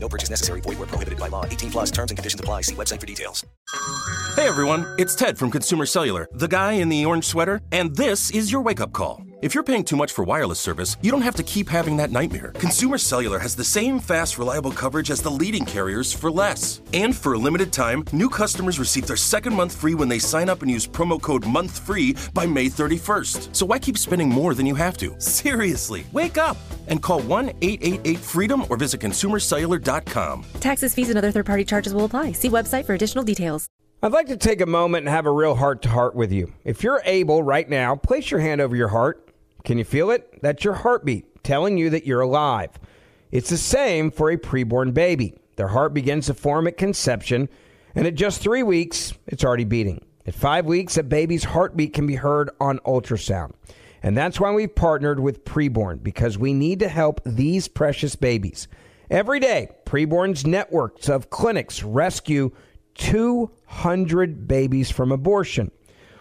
No purchase necessary. Void where prohibited by law. 18 plus terms and conditions apply. See website for details. Hey everyone, it's Ted from Consumer Cellular, the guy in the orange sweater, and this is your wake up call. If you're paying too much for wireless service, you don't have to keep having that nightmare. Consumer Cellular has the same fast, reliable coverage as the leading carriers for less. And for a limited time, new customers receive their second month free when they sign up and use promo code MONTHFREE by May 31st. So why keep spending more than you have to? Seriously, wake up and call 1 888 freedom or visit consumercellular.com. Taxes, fees, and other third party charges will apply. See website for additional details. I'd like to take a moment and have a real heart to heart with you. If you're able right now, place your hand over your heart. Can you feel it? That's your heartbeat telling you that you're alive. It's the same for a preborn baby. Their heart begins to form at conception, and at just three weeks, it's already beating. At five weeks, a baby's heartbeat can be heard on ultrasound. And that's why we've partnered with Preborn, because we need to help these precious babies. Every day, Preborn's networks of clinics rescue 200 babies from abortion.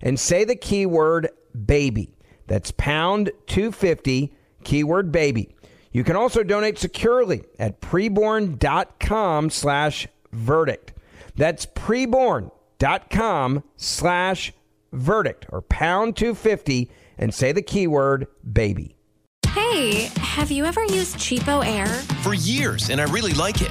and say the keyword baby. That's pound 250, keyword baby. You can also donate securely at preborn.com slash verdict. That's preborn.com slash verdict or pound 250 and say the keyword baby. Hey, have you ever used Cheapo Air? For years, and I really like it.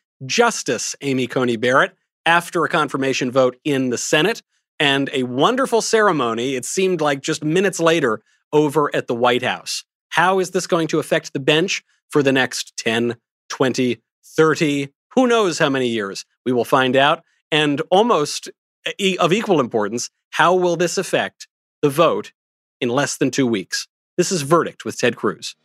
Justice Amy Coney Barrett after a confirmation vote in the Senate and a wonderful ceremony, it seemed like just minutes later, over at the White House. How is this going to affect the bench for the next 10, 20, 30, who knows how many years? We will find out. And almost of equal importance, how will this affect the vote in less than two weeks? This is Verdict with Ted Cruz.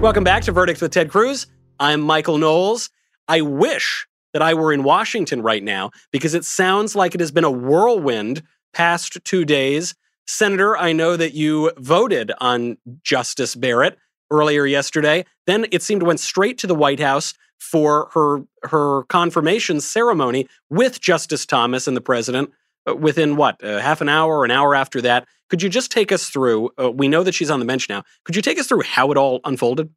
Welcome back to Verdict with Ted Cruz. I'm Michael Knowles. I wish that I were in Washington right now because it sounds like it has been a whirlwind past two days. Senator, I know that you voted on Justice Barrett earlier yesterday. Then it seemed went straight to the White House for her her confirmation ceremony with Justice Thomas and the president within what uh, half an hour an hour after that. Could you just take us through? Uh, we know that she's on the bench now. Could you take us through how it all unfolded?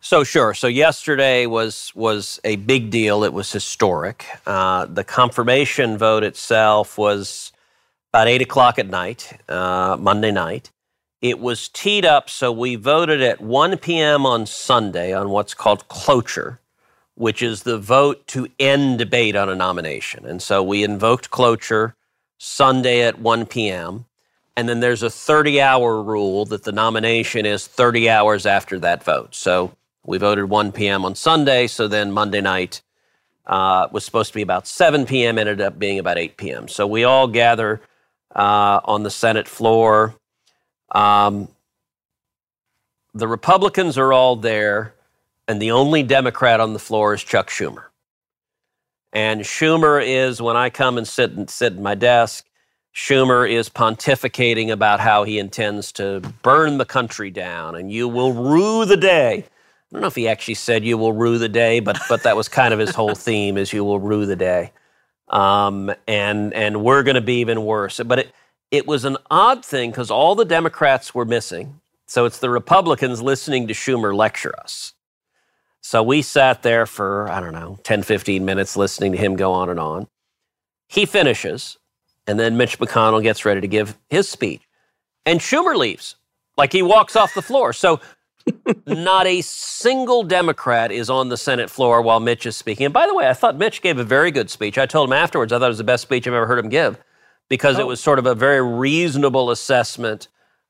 So sure. So yesterday was was a big deal. It was historic. Uh, the confirmation vote itself was about eight o'clock at night, uh, Monday night. It was teed up, so we voted at 1 p.m. on Sunday on what's called cloture, which is the vote to end debate on a nomination. And so we invoked cloture Sunday at 1 p.m. And then there's a 30 hour rule that the nomination is 30 hours after that vote. So we voted 1 p.m. on Sunday. So then Monday night uh, was supposed to be about 7 p.m., ended up being about 8 p.m. So we all gather uh, on the Senate floor. Um, the Republicans are all there, and the only Democrat on the floor is Chuck Schumer. And Schumer is, when I come and sit and sit at my desk, Schumer is pontificating about how he intends to burn the country down and you will rue the day I don't know if he actually said "you will rue the day," but but that was kind of his whole theme: is "you will rue the day," um, and and we're going to be even worse. But it it was an odd thing because all the Democrats were missing, so it's the Republicans listening to Schumer lecture us. So we sat there for I don't know 10, 15 minutes listening to him go on and on. He finishes, and then Mitch McConnell gets ready to give his speech, and Schumer leaves like he walks off the floor. So not a single Democrat is on the Senate floor while Mitch is speaking. And by the way, I thought Mitch gave a very good speech. I told him afterwards I thought it was the best speech I've ever heard him give because oh. it was sort of a very reasonable assessment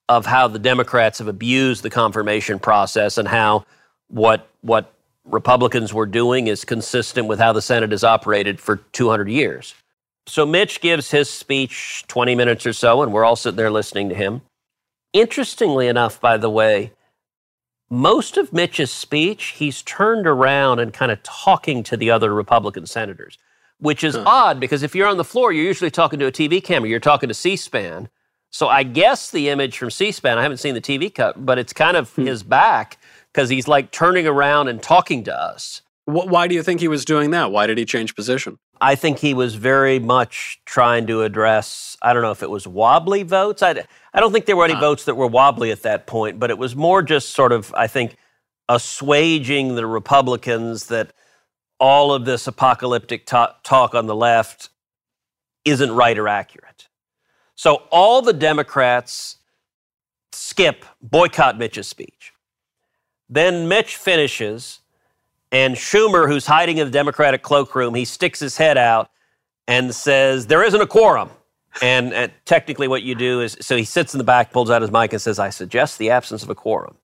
of how the Democrats have abused the confirmation process and how what what Republicans were doing is consistent with how the Senate has operated for 200 years. So Mitch gives his speech 20 minutes or so, and we're all sitting there listening to him. Interestingly enough, by the way, most of Mitch's speech, he's turned around and kind of talking to the other Republican senators, which is huh. odd because if you're on the floor, you're usually talking to a TV camera, you're talking to C SPAN. So I guess the image from C SPAN, I haven't seen the TV cut, but it's kind of hmm. his back because he's like turning around and talking to us. Why do you think he was doing that? Why did he change position? I think he was very much trying to address, I don't know if it was wobbly votes. I, I don't think there were any uh, votes that were wobbly at that point, but it was more just sort of, I think, assuaging the Republicans that all of this apocalyptic talk on the left isn't right or accurate. So all the Democrats skip, boycott Mitch's speech. Then Mitch finishes and Schumer, who's hiding in the Democratic cloakroom, he sticks his head out and says, There isn't a quorum. And, and technically, what you do is so he sits in the back, pulls out his mic, and says, I suggest the absence of a quorum.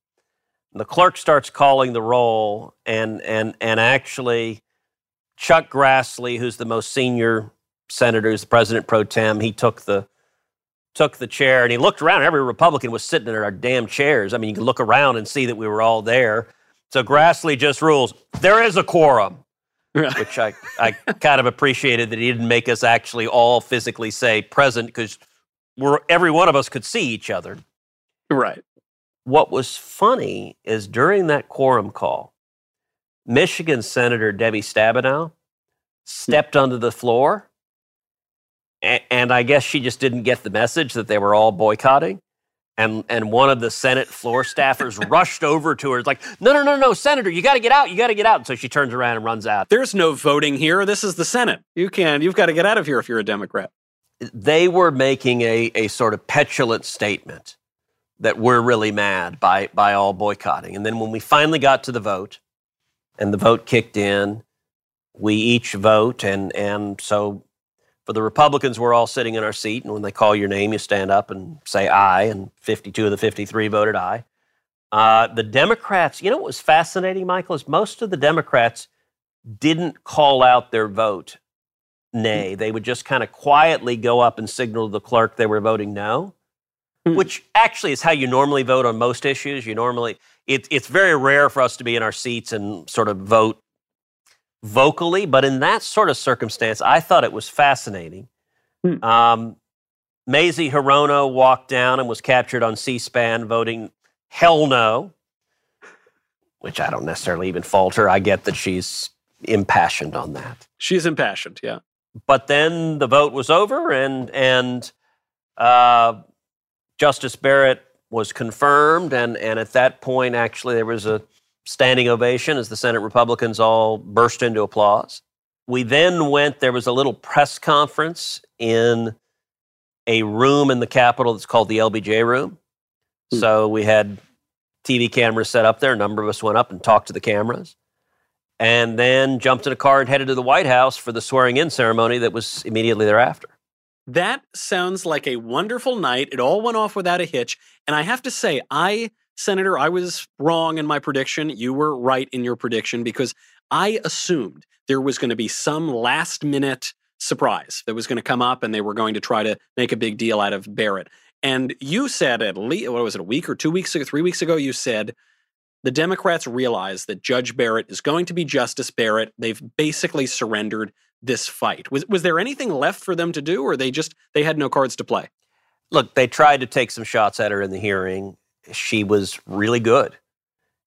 And the clerk starts calling the roll, and, and, and actually, Chuck Grassley, who's the most senior senator, who's the president pro tem, he took the took the chair and he looked around. Every Republican was sitting in our damn chairs. I mean, you can look around and see that we were all there. So Grassley just rules there is a quorum, which I, I kind of appreciated that he didn't make us actually all physically say present because we're every one of us could see each other. Right. What was funny is during that quorum call, Michigan Senator Debbie Stabenow hmm. stepped onto the floor, and I guess she just didn't get the message that they were all boycotting and and one of the Senate floor staffers rushed over to her. It's like, no, no, no, no, Senator, you got to get out. You got to get out. And so she turns around and runs out. There's no voting here. This is the Senate. You can. You've got to get out of here if you're a Democrat. They were making a a sort of petulant statement that we're really mad by by all boycotting. And then when we finally got to the vote, and the vote kicked in, we each vote, and and so for the Republicans, we're all sitting in our seat, and when they call your name, you stand up and say aye, and 52 of the 53 voted aye. Uh, the Democrats, you know what was fascinating, Michael, is most of the Democrats didn't call out their vote nay. They would just kind of quietly go up and signal to the clerk they were voting no, hmm. which actually is how you normally vote on most issues. You normally, it, it's very rare for us to be in our seats and sort of vote vocally, but in that sort of circumstance, I thought it was fascinating. Hmm. Um, Mazie Hirono walked down and was captured on C SPAN voting hell no, which I don't necessarily even fault her. I get that she's impassioned on that. She's impassioned, yeah. But then the vote was over, and and uh, Justice Barrett was confirmed, and and at that point, actually, there was a standing ovation as the Senate Republicans all burst into applause. We then went, there was a little press conference in a room in the Capitol that's called the LBJ room. Hmm. So we had TV cameras set up there. A number of us went up and talked to the cameras. And then jumped in a car and headed to the White House for the swearing in ceremony that was immediately thereafter. That sounds like a wonderful night. It all went off without a hitch. And I have to say, I Senator, I was wrong in my prediction. You were right in your prediction because I assumed there was going to be some last minute surprise that was going to come up and they were going to try to make a big deal out of Barrett. And you said at least, what was it, a week or two weeks ago, three weeks ago, you said the Democrats realize that Judge Barrett is going to be Justice Barrett. They've basically surrendered this fight. Was, was there anything left for them to do or they just, they had no cards to play? Look, they tried to take some shots at her in the hearing she was really good.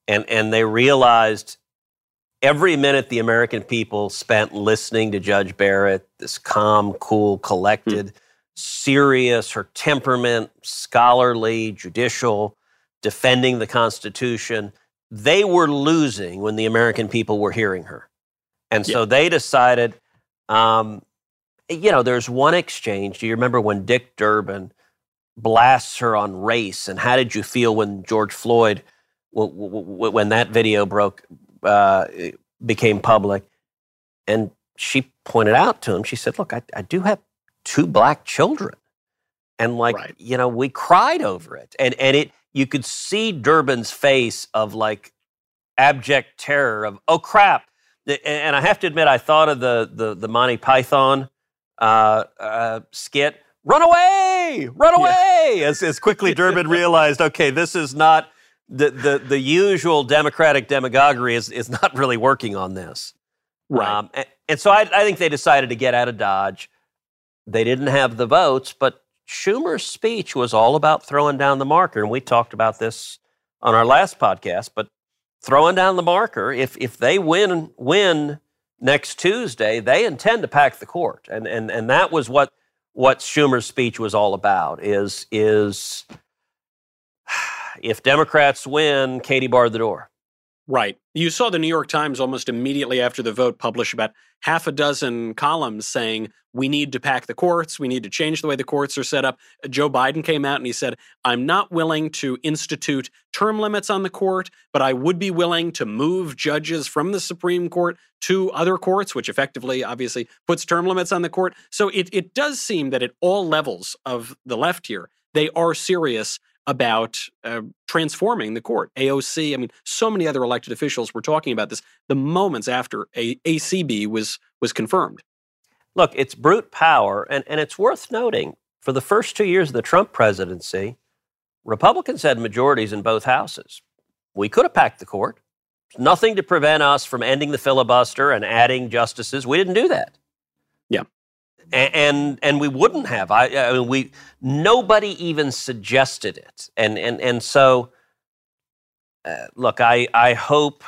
and and they realized every minute the American people spent listening to Judge Barrett, this calm, cool, collected, mm. serious, her temperament, scholarly, judicial, defending the Constitution, they were losing when the American people were hearing her. And so yeah. they decided, um, you know, there's one exchange. Do you remember when Dick Durbin blasts her on race? And how did you feel when George Floyd, when that video broke, uh, became public? And she pointed out to him, she said, Look, I, I do have two black children. And like, right. you know, we cried over it. And, and it, you could see Durbin's face of like abject terror of, oh crap, and I have to admit, I thought of the the, the Monty Python uh, uh, skit. Run away! Run away! Yeah. As, as quickly Durbin realized, okay, this is not the, the, the usual Democratic demagoguery is, is not really working on this. Right. Um, and, and, so I, I think they decided to get out of Dodge. They didn't have the votes, but Schumer's speech was all about throwing down the marker. And we talked about this on our last podcast, but throwing down the marker. If if they win win next Tuesday, they intend to pack the court, and and and that was what what Schumer's speech was all about. Is is if Democrats win, Katie barred the door. Right. You saw the New York Times almost immediately after the vote publish about half a dozen columns saying we need to pack the courts, we need to change the way the courts are set up. Joe Biden came out and he said, I'm not willing to institute term limits on the court, but I would be willing to move judges from the Supreme Court to other courts, which effectively, obviously, puts term limits on the court. So it, it does seem that at all levels of the left here, they are serious about uh, transforming the court. AOC, I mean, so many other elected officials were talking about this the moments after a- ACB was was confirmed. Look, it's brute power, and, and it's worth noting for the first two years of the Trump presidency, Republicans had majorities in both houses. We could have packed the court. Nothing to prevent us from ending the filibuster and adding justices. We didn't do that. Yeah and and we wouldn't have. I, I mean, we nobody even suggested it, and and and so. Uh, look, I I hope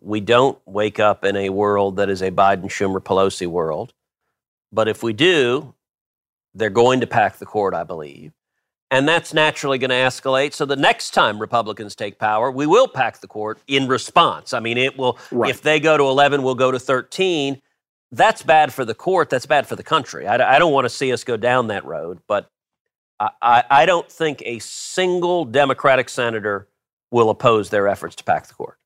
we don't wake up in a world that is a Biden Schumer Pelosi world, but if we do, they're going to pack the court, I believe. And that's naturally going to escalate. So the next time Republicans take power, we will pack the court in response. I mean, it will, right. if they go to 11, we'll go to 13 that's bad for the court. That's bad for the country. I, I don't want to see us go down that road, but I, I, I don't think a single Democratic senator will oppose their efforts to pack the court.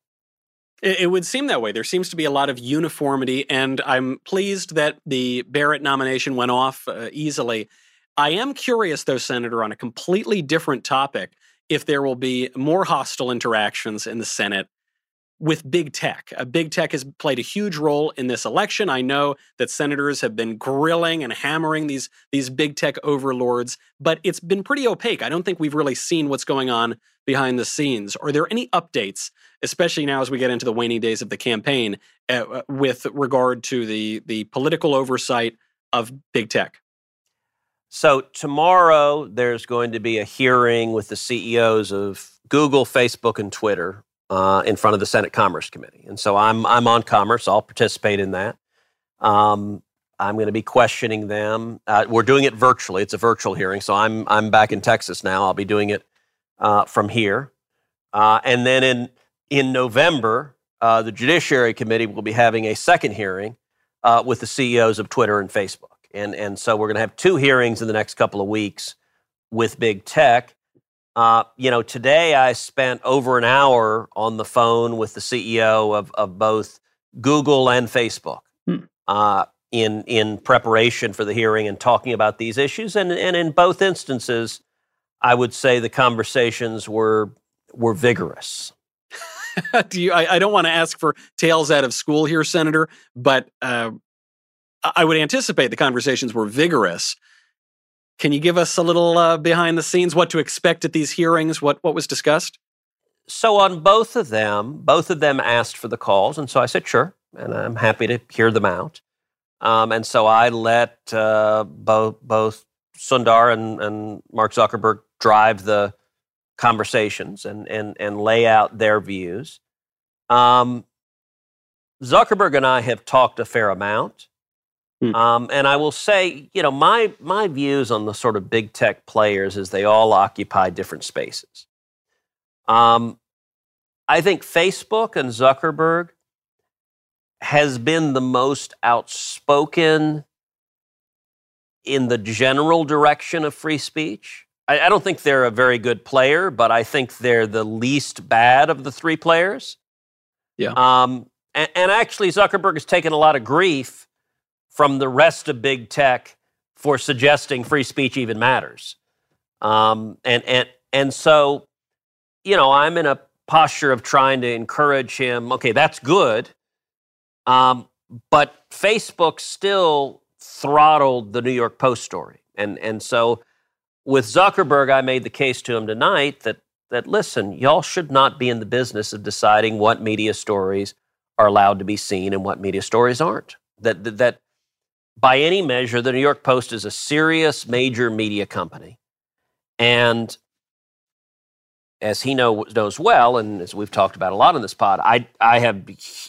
It, would seem that way. There seems to be a lot of uniformity, and I'm pleased that the Barrett nomination went off uh, easily. I am curious, though, Senator, on a completely different topic, if there will be more hostile interactions in the Senate with big tech. Uh, big tech has played a huge role in this election. I know that senators have been grilling and hammering these these big tech overlords, but it's been pretty opaque. I don't think we've really seen what's going on behind the scenes. Are there any updates, especially now as we get into the waning days of the campaign, uh, uh with regard to the the political oversight of big tech? So tomorrow there's going to be a hearing with the CEOs of Google, Facebook, and Twitter uh, in front of the Senate Commerce Committee. And so I'm, I'm on Commerce. I'll participate in that. Um, I'm going to be questioning them. Uh, we're doing it virtually. It's a virtual hearing. So I'm, I'm back in Texas now. I'll be doing it uh, from here. Uh, and then in, in November, uh, the Judiciary Committee will be having a second hearing uh, with the CEOs of Twitter and Facebook. And, and so we're going to have two hearings in the next couple of weeks with big tech. Uh, you know, today I spent over an hour on the phone with the CEO of, of both Google and Facebook hmm. uh, in in preparation for the hearing and talking about these issues. And and in both instances, I would say the conversations were were vigorous. Do you, I, I, don't want to ask for tales out of school here, Senator, but uh, I would anticipate the conversations were vigorous. Can you give us a little uh, behind the scenes, what to expect at these hearings, what, what was discussed? So, on both of them, both of them asked for the calls. And so I said, sure. And I'm happy to hear them out. Um, and so I let uh, both, both Sundar and, and Mark Zuckerberg drive the, conversations and and and lay out their views. Um, Zuckerberg and I have talked a fair amount. Hmm. Um, and I will say, you know, my my views on the sort of big tech players is they all occupy different spaces. Um, I think Facebook and Zuckerberg has been the most outspoken in the general direction of free speech. I, I don't think they're a very good player, but I think they're the least bad of the three players. Yeah. Um, and, and actually, Zuckerberg has taken a lot of grief from the rest of big tech for suggesting free speech even matters. Um, and and and so, you know, I'm in a posture of trying to encourage him. Okay, that's good, um, but Facebook still throttled the New York Post story, and and so with Zuckerberg, I made the case to him tonight that that listen, y'all should not be in the business of deciding what media stories are allowed to be seen and what media stories aren't. That that, that by any measure, the New York Post is a serious major media company. And as he know, knows well, and as we've talked about a lot on this pod, I, I have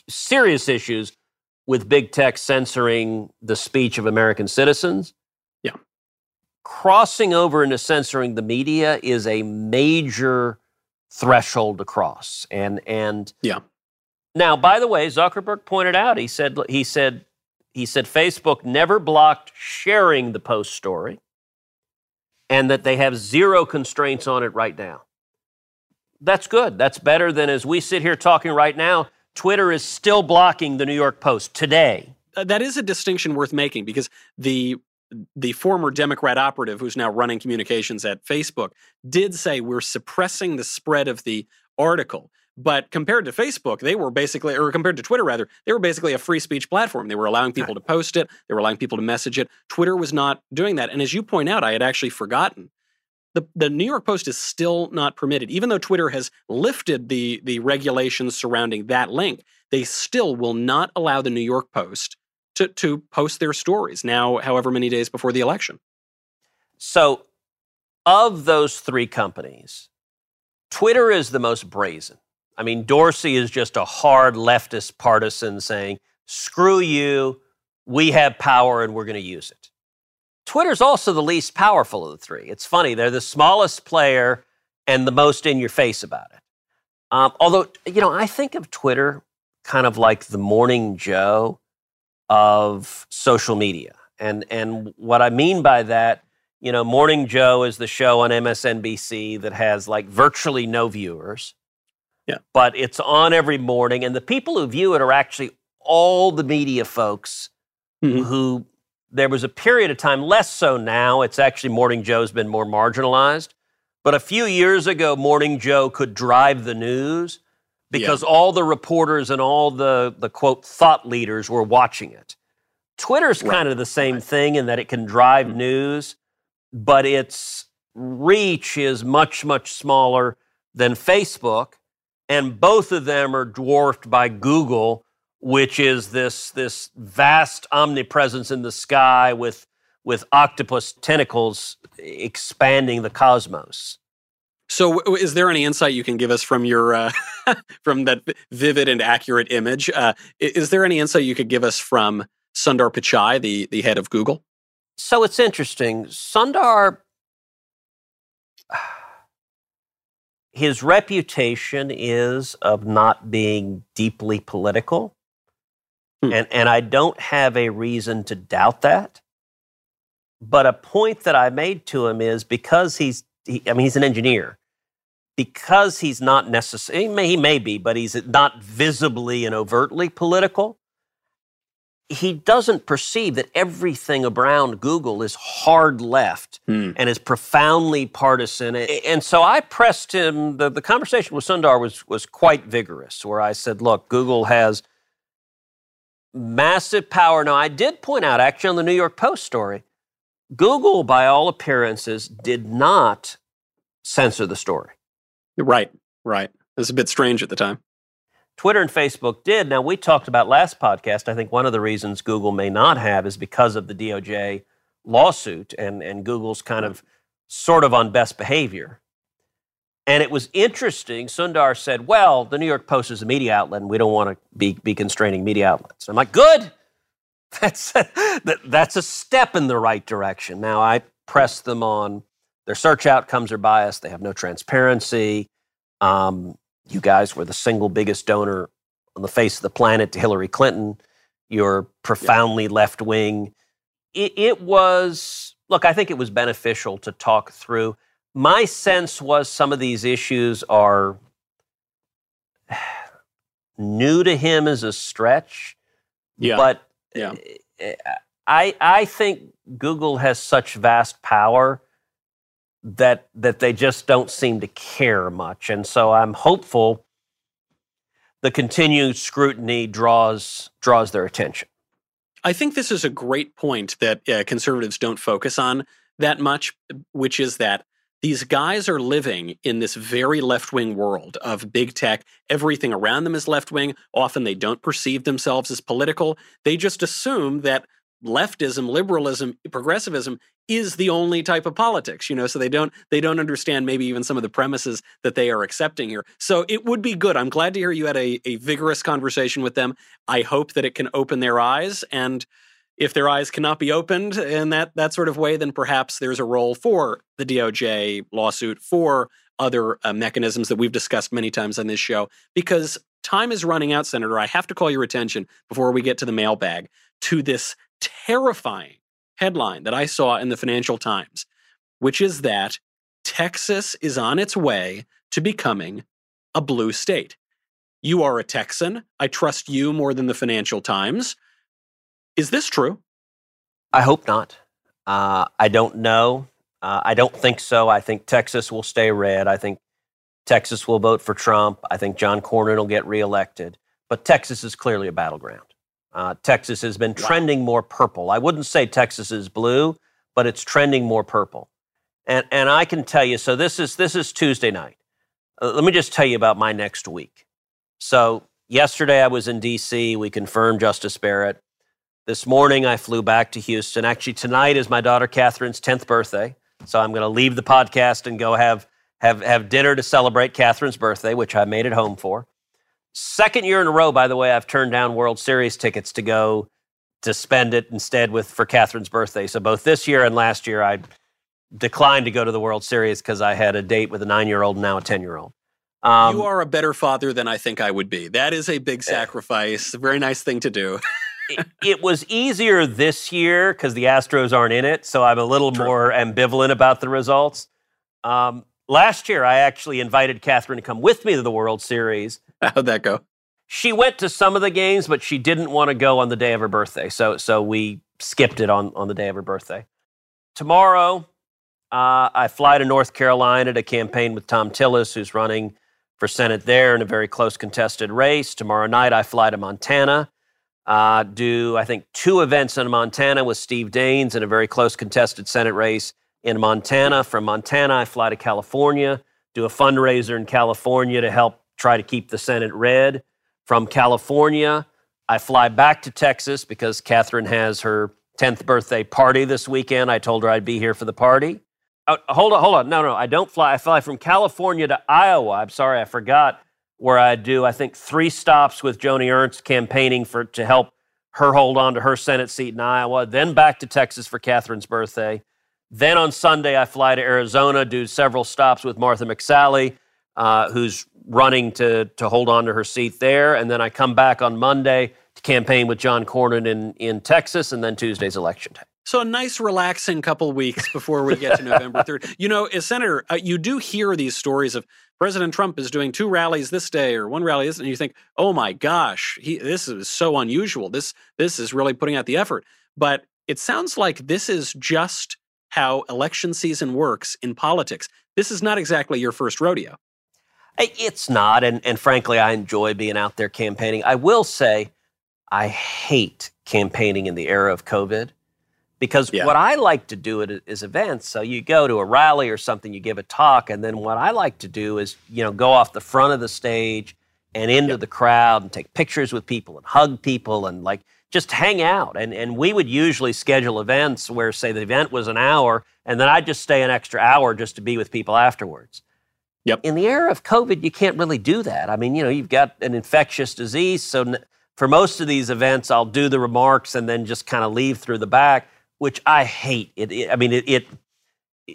serious issues with big tech censoring the speech of American citizens. Yeah. Crossing over into censoring the media is a major threshold to cross. And and Yeah. now, by the way, Zuckerberg pointed out, he said he said he said Facebook never blocked sharing the post story and that they have zero constraints on it right now. That's good. That's better than as we sit here talking right now, Twitter is still blocking the New York Post today. Uh, that is a distinction worth making because the the former Democrat operative who's now running communications at Facebook did say we're suppressing the spread of the article. But compared to Facebook, they were basically, or compared to Twitter rather, they were basically a free speech platform. They were allowing people to post it, they were allowing people to message it. Twitter was not doing that. And as you point out, I had actually forgotten. The, the New York Post is still not permitted, even though Twitter has lifted the, the regulations surrounding that link. They still will not allow the New York Post to, to post their stories now, however many days before the election. So, of those three companies, Twitter is the most brazen. I mean, Dorsey is just a hard leftist partisan saying, screw you, we have power and we're going to use it. Twitter's also the least powerful of the three. It's funny, they're the smallest player and the most in your face about it. Um, although, you know, I think of Twitter kind of like the morning Joe of social media. And, and what I mean by that, you know, Morning Joe is the show on MSNBC that has like virtually no viewers. Yeah. But it's on every morning. And the people who view it are actually all the media folks Mhm. who there was a period of time, less so now. It's actually Morning Joe's been more marginalized. But a few years ago, Morning Joe could drive the news because all the reporters and all the, the quote thought leaders were watching it. Twitter's Right, kind of the same thing in that it can drive news, but its reach is much, much smaller than Facebook. And both of them are dwarfed by Google, which is this, this vast omnipresence in the sky with, with octopus tentacles expanding the cosmos. So, is there any insight you can give us from your uh, from that vivid and accurate image? Uh, is there any insight you could give us from Sundar Pichai, the the head of Google? So it's interesting. Sundar, his reputation is of not being deeply political. Hmm. And, and I don't have a reason to doubt that. But a point that I made to him is because he's, he, I mean, he's an engineer. Because he's not necessarily, he may, he may be, but he's not visibly and overtly political he doesn't perceive that everything around Google is hard left Hmm. and is profoundly partisan. And so I pressed him. The, the conversation with Sundar was was quite vigorous, where I said, "Look, Google has massive power." Now, I did point out, actually, on the New York Post story, Google, by all appearances, did not censor the story. Right, right. It was a bit strange at the time. Twitter and Facebook did. Now, we talked about last podcast. I think one of the reasons Google may not have is because of the DOJ lawsuit and, and Google's kind of sort of on best behavior. And it was interesting. Sundar said, Well, the New York Post is a media outlet, and we don't want to be, be constraining media outlets. I'm like, Good. That's a, that, that's a step in the right direction. Now, I press them on their search outcomes are biased, they have no transparency. Um, you guys were the single biggest donor on the face of the planet to Hillary Clinton. You're profoundly yeah. left wing. It, it was, look, I think it was beneficial to talk through. My sense was some of these issues are new to him as a stretch. Yeah. But yeah. Eh, I I think Google has such vast power that that they just don't seem to care much, and so I'm hopeful the continued scrutiny draws draws their attention. I think this is a great point that uh, conservatives don't focus on that much, which is that these guys are living in this very left wing world of big tech. Everything around them is left wing. Often they don't perceive themselves as political. They just assume that leftism, liberalism, progressivism is the only type of politics, you know, so they don't they don't understand maybe even some of the premises that they are accepting here. So it would be good. I'm glad to hear you had a, a vigorous conversation with them. I hope that it can open their eyes and if their eyes cannot be opened in that that sort of way, then perhaps there's a role for the DOJ lawsuit for other uh, mechanisms that we've discussed many times on this show. Because time is running out, Senator. I have to call your attention before we get to the mailbag to this terrifying headline that I saw in the Financial Times, which is that Texas is on its way to becoming a blue state. You are a Texan. I trust you more than the Financial Times. Is this true? I hope not. Uh, I don't know. Uh, I don't think so. I think Texas will stay red. I think Texas will vote for Trump. I think John Cornyn will get reelected. But Texas is clearly a battleground. Uh, Texas has been trending more purple. I wouldn't say Texas is blue, but it's trending more purple. And and I can tell you. So this is this is Tuesday night. Uh, let me just tell you about my next week. So yesterday I was in D.C. We confirmed Justice Barrett. This morning I flew back to Houston. Actually, tonight is my daughter Catherine's tenth birthday. So I'm going to leave the podcast and go have have have dinner to celebrate Catherine's birthday, which I made it home for. Second year in a row, by the way, I've turned down World Series tickets to go to spend it instead with for Catherine's birthday. So both this year and last year, I declined to go to the World Series because I had a date with a nine-year-old and now a ten-year-old. Um, you are a better father than I think I would be. That is a big sacrifice. a very nice thing to do. it, it, was easier this year because the Astros aren't in it, so I'm a little True. more ambivalent about the results. Um, last year, I actually invited Catherine to come with me to the World Series How'd that go? She went to some of the games, but she didn't want to go on the day of her birthday. So so we skipped it on, on the day of her birthday. Tomorrow, uh, I fly to North Carolina to campaign with Thom Tillis, who's running for Senate there in a very close contested race. Tomorrow night, I fly to Montana. Uh, do I think two events in Montana with Steve Daines in a very close contested Senate race in Montana. From Montana, I fly to California, do a fundraiser in California to help try to keep the Senate red. From California, I fly back to Texas because Catherine has her 10th birthday party this weekend. I told her I'd be here for the party. Oh, hold on, hold on. No, no, I don't fly. I fly from California to Iowa. I'm sorry, I forgot where I do, I think, three stops with Joni Ernst campaigning for to help her hold on to her Senate seat in Iowa, then back to Texas for Catherine's birthday. Then on Sunday, I fly to Arizona, do several stops with Martha McSally, uh, who's running to to hold on to her seat there, and then I come back on Monday to campaign with John Cornyn in in Texas, and then Tuesday's election day. So a nice, relaxing couple weeks before we get to November third. You know, as Senator, uh, you do hear these stories of President Trump is doing two rallies this day or one rally this, and you think, oh my gosh, he, this is so unusual. This this is really putting out the effort. But it sounds like this is just how election season works in politics. This is not exactly your first rodeo. It's not, and, and frankly, I enjoy being out there campaigning. I will say, I hate campaigning in the era of COVID because yeah. what I like to do is events. So you go to a rally or something, you give a talk, and then what I like to do is you know go off the front of the stage and into yep. the crowd and take pictures with people and hug people and like just hang out. And and we would usually schedule events where say the event was an hour, and then I'd just stay an extra hour just to be with people afterwards. Yep. In the era of COVID, you can't really do that. I mean, you know, you've got an infectious disease. So for most of these events, I'll do the remarks and then just kind of leave through the back, which I hate. It, it I mean, it, it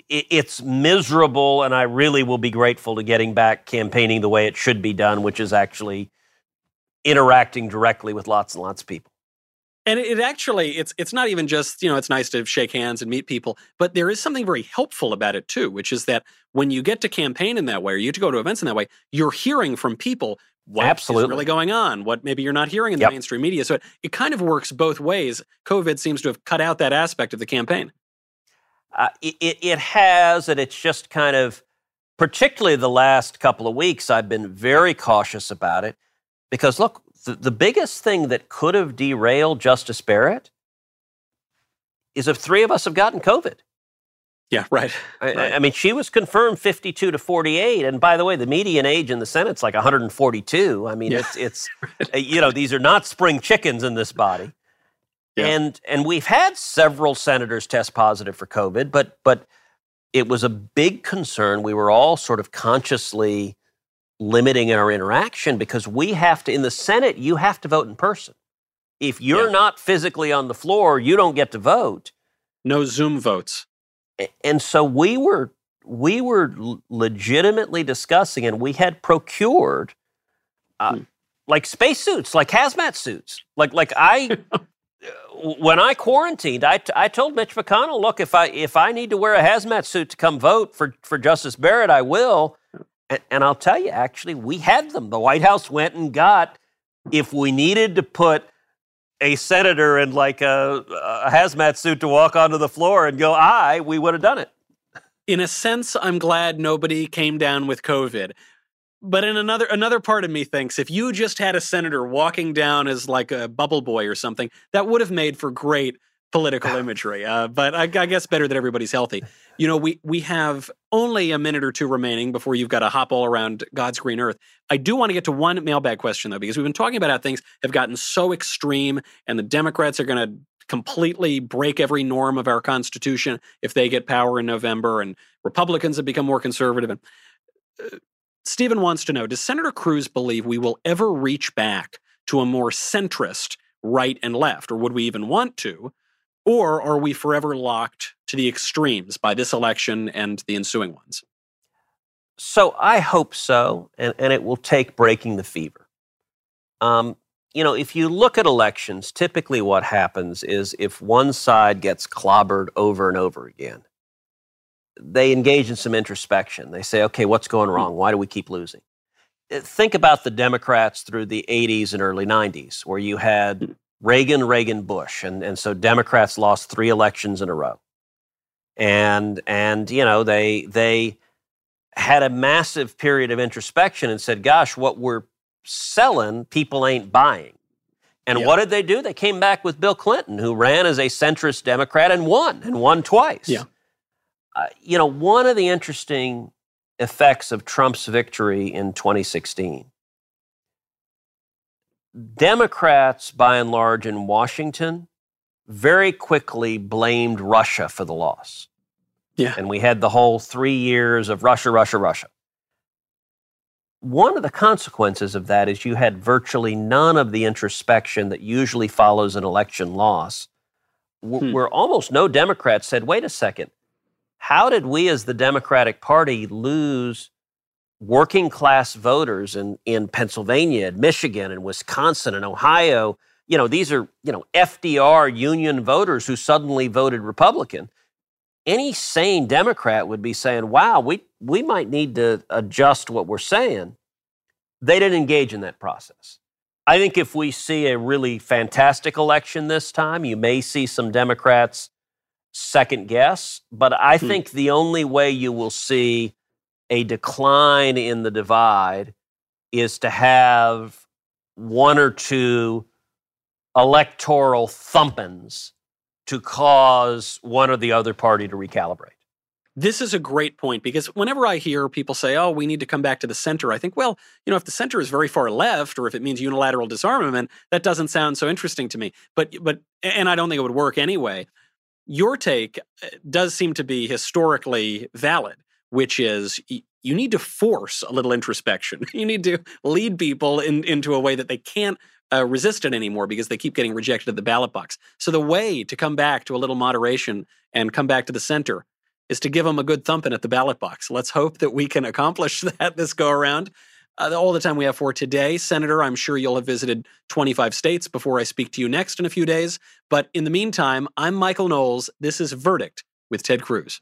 it's miserable, and I really will be grateful to getting back campaigning the way it should be done, which is actually interacting directly with lots and lots of people. And it, actually, it's it's not even just you know, it's nice to shake hands and meet people, but there is something very helpful about it too, which is that when you get to campaign in that way, or you get to go to events in that way, you're hearing from people what is Absolutely. really going on, what maybe you're not hearing in the Yep. mainstream media. So it, it kind of works both ways. COVID seems to have cut out that aspect of the campaign. Uh, it, it has, and it's just kind of, particularly the last couple of weeks, I've been very cautious about it because look, the, the biggest thing that could have derailed Justice Barrett is if three of us have gotten COVID. Yeah, right. I, Right. I mean, she was confirmed 52 to 48, and by the way, the median age in the Senate's like 142. I mean, Yeah. it's it's uh, you know these are not spring chickens in this body, Yeah. and and we've had several senators test positive for COVID, but but it was a big concern. We were all sort of consciously limiting our interaction because we have to in the Senate. You have to vote in person. If you're Yeah. not physically on the floor, you don't get to vote. No Zoom votes. And so we were we were legitimately discussing and we had procured uh, Hmm. like spacesuits like hazmat suits like like i when i quarantined I, t- I told mitch mcconnell look if i if i need to wear a hazmat suit to come vote for for justice barrett i will and, and i'll tell you actually we had them the white house went and got if we needed to put a senator in like a, a hazmat suit to walk onto the floor and go I, we would have done it. in a sense, I'm glad nobody came down with COVID. But in another another part of me thinks if you just had a senator walking down as like a bubble boy or something, that would have made for great political imagery. Uh, but I, I guess better that everybody's healthy. You know, we we have only a minute or two remaining before you've got to hop all around God's green earth. I do want to get to one mailbag question though, because we've been talking about how things have gotten so extreme, and the Democrats are going to completely break every norm of our Constitution if they get power in November, and Republicans have become more conservative. And uh, Stephen wants to know: Does Senator Cruz believe we will ever reach back to a more centrist right and left, or would we even want to? Or are we forever locked to the extremes by this election and the ensuing ones? So I hope so, and, and it will take breaking the fever. Um, you know, if you look at elections, typically what happens is if one side gets clobbered over and over again, they engage in some introspection. They say, okay, what's going wrong? Why do we keep losing? Uh, Think about the Democrats through the 80s and early 90s, where you had Reagan, Reagan, Bush. And, and so Democrats lost three elections in a row. And, and you know, they, they, had a massive period of introspection and said, gosh, what we're selling, people ain't buying. And Yeah. what did they do? They came back with Bill Clinton, who ran as a centrist Democrat and won, and won twice. Yeah. Uh, you know, one of the interesting effects of Trump's victory in 2016, Democrats, by and large, in Washington, very quickly blamed Russia for the loss. Yeah. And we had the whole three years of Russia, Russia, Russia. One of the consequences of that is you had virtually none of the introspection that usually follows an election loss, Hmm. where almost no Democrats said, wait a second, how did we as the Democratic Party lose working class voters in, in Pennsylvania and Michigan and Wisconsin and Ohio? You know, these are, you know, FDR union voters who suddenly voted Republican any sane Democrat would be saying, wow, we, we might need to adjust what we're saying. They didn't engage in that process. I think if we see a really fantastic election this time, you may see some Democrats second guess. But I Hmm. think the only way you will see a decline in the divide is to have one or two electoral thumpings to cause one or the other party to recalibrate. This is a great point because whenever I hear people say, oh, we need to come back to the center, I think, well, you know, if the center is very far left or if it means unilateral disarmament, that doesn't sound so interesting to me. But, but, and I don't think it would work anyway. Your take uh, does seem to be historically valid, which is you need to force a little introspection. You need to lead people in, into a way that they can't uh, resist it anymore because they keep getting rejected at the ballot box. So the way to come back to a little moderation and come back to the center is to give them a good thumping at the ballot box. Let's hope that we can accomplish that this go around. Uh, all the time we have for today. Senator, I'm sure you'll have visited 25 states before I speak to you next in a few days. But in the meantime, I'm Michael Knowles. This is Verdict with Ted Cruz.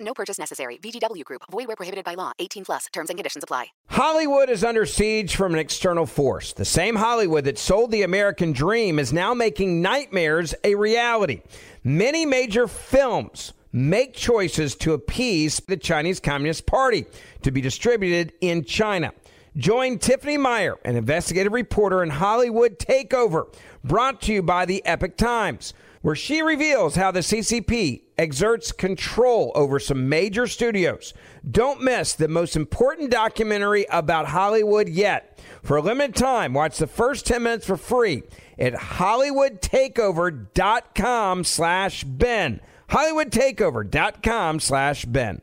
No purchase necessary. VGW Group. Void where prohibited by law. 18 plus. Terms and conditions apply. Hollywood is under siege from an external force. The same Hollywood that sold the American dream is now making nightmares a reality. Many major films make choices to appease the Chinese Communist Party to be distributed in China. Join Tiffany Meier, an investigative reporter in Hollywood Takeover, brought to you by the Epoch Times where she reveals how the CCP exerts control over some major studios. Don't miss the most important documentary about Hollywood yet. For a limited time, watch the first 10 minutes for free at hollywoodtakeover.com slash Ben. hollywoodtakeover.com slash Ben.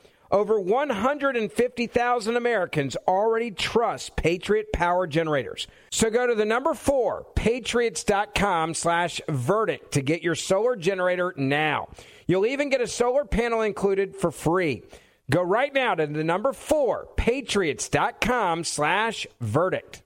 Over 150,000 Americans already trust Patriot Power Generators. So go to the number four, patriots.com slash verdict to get your solar generator now. You'll even get a solar panel included for free. Go right now to the number four, patriots.com slash verdict.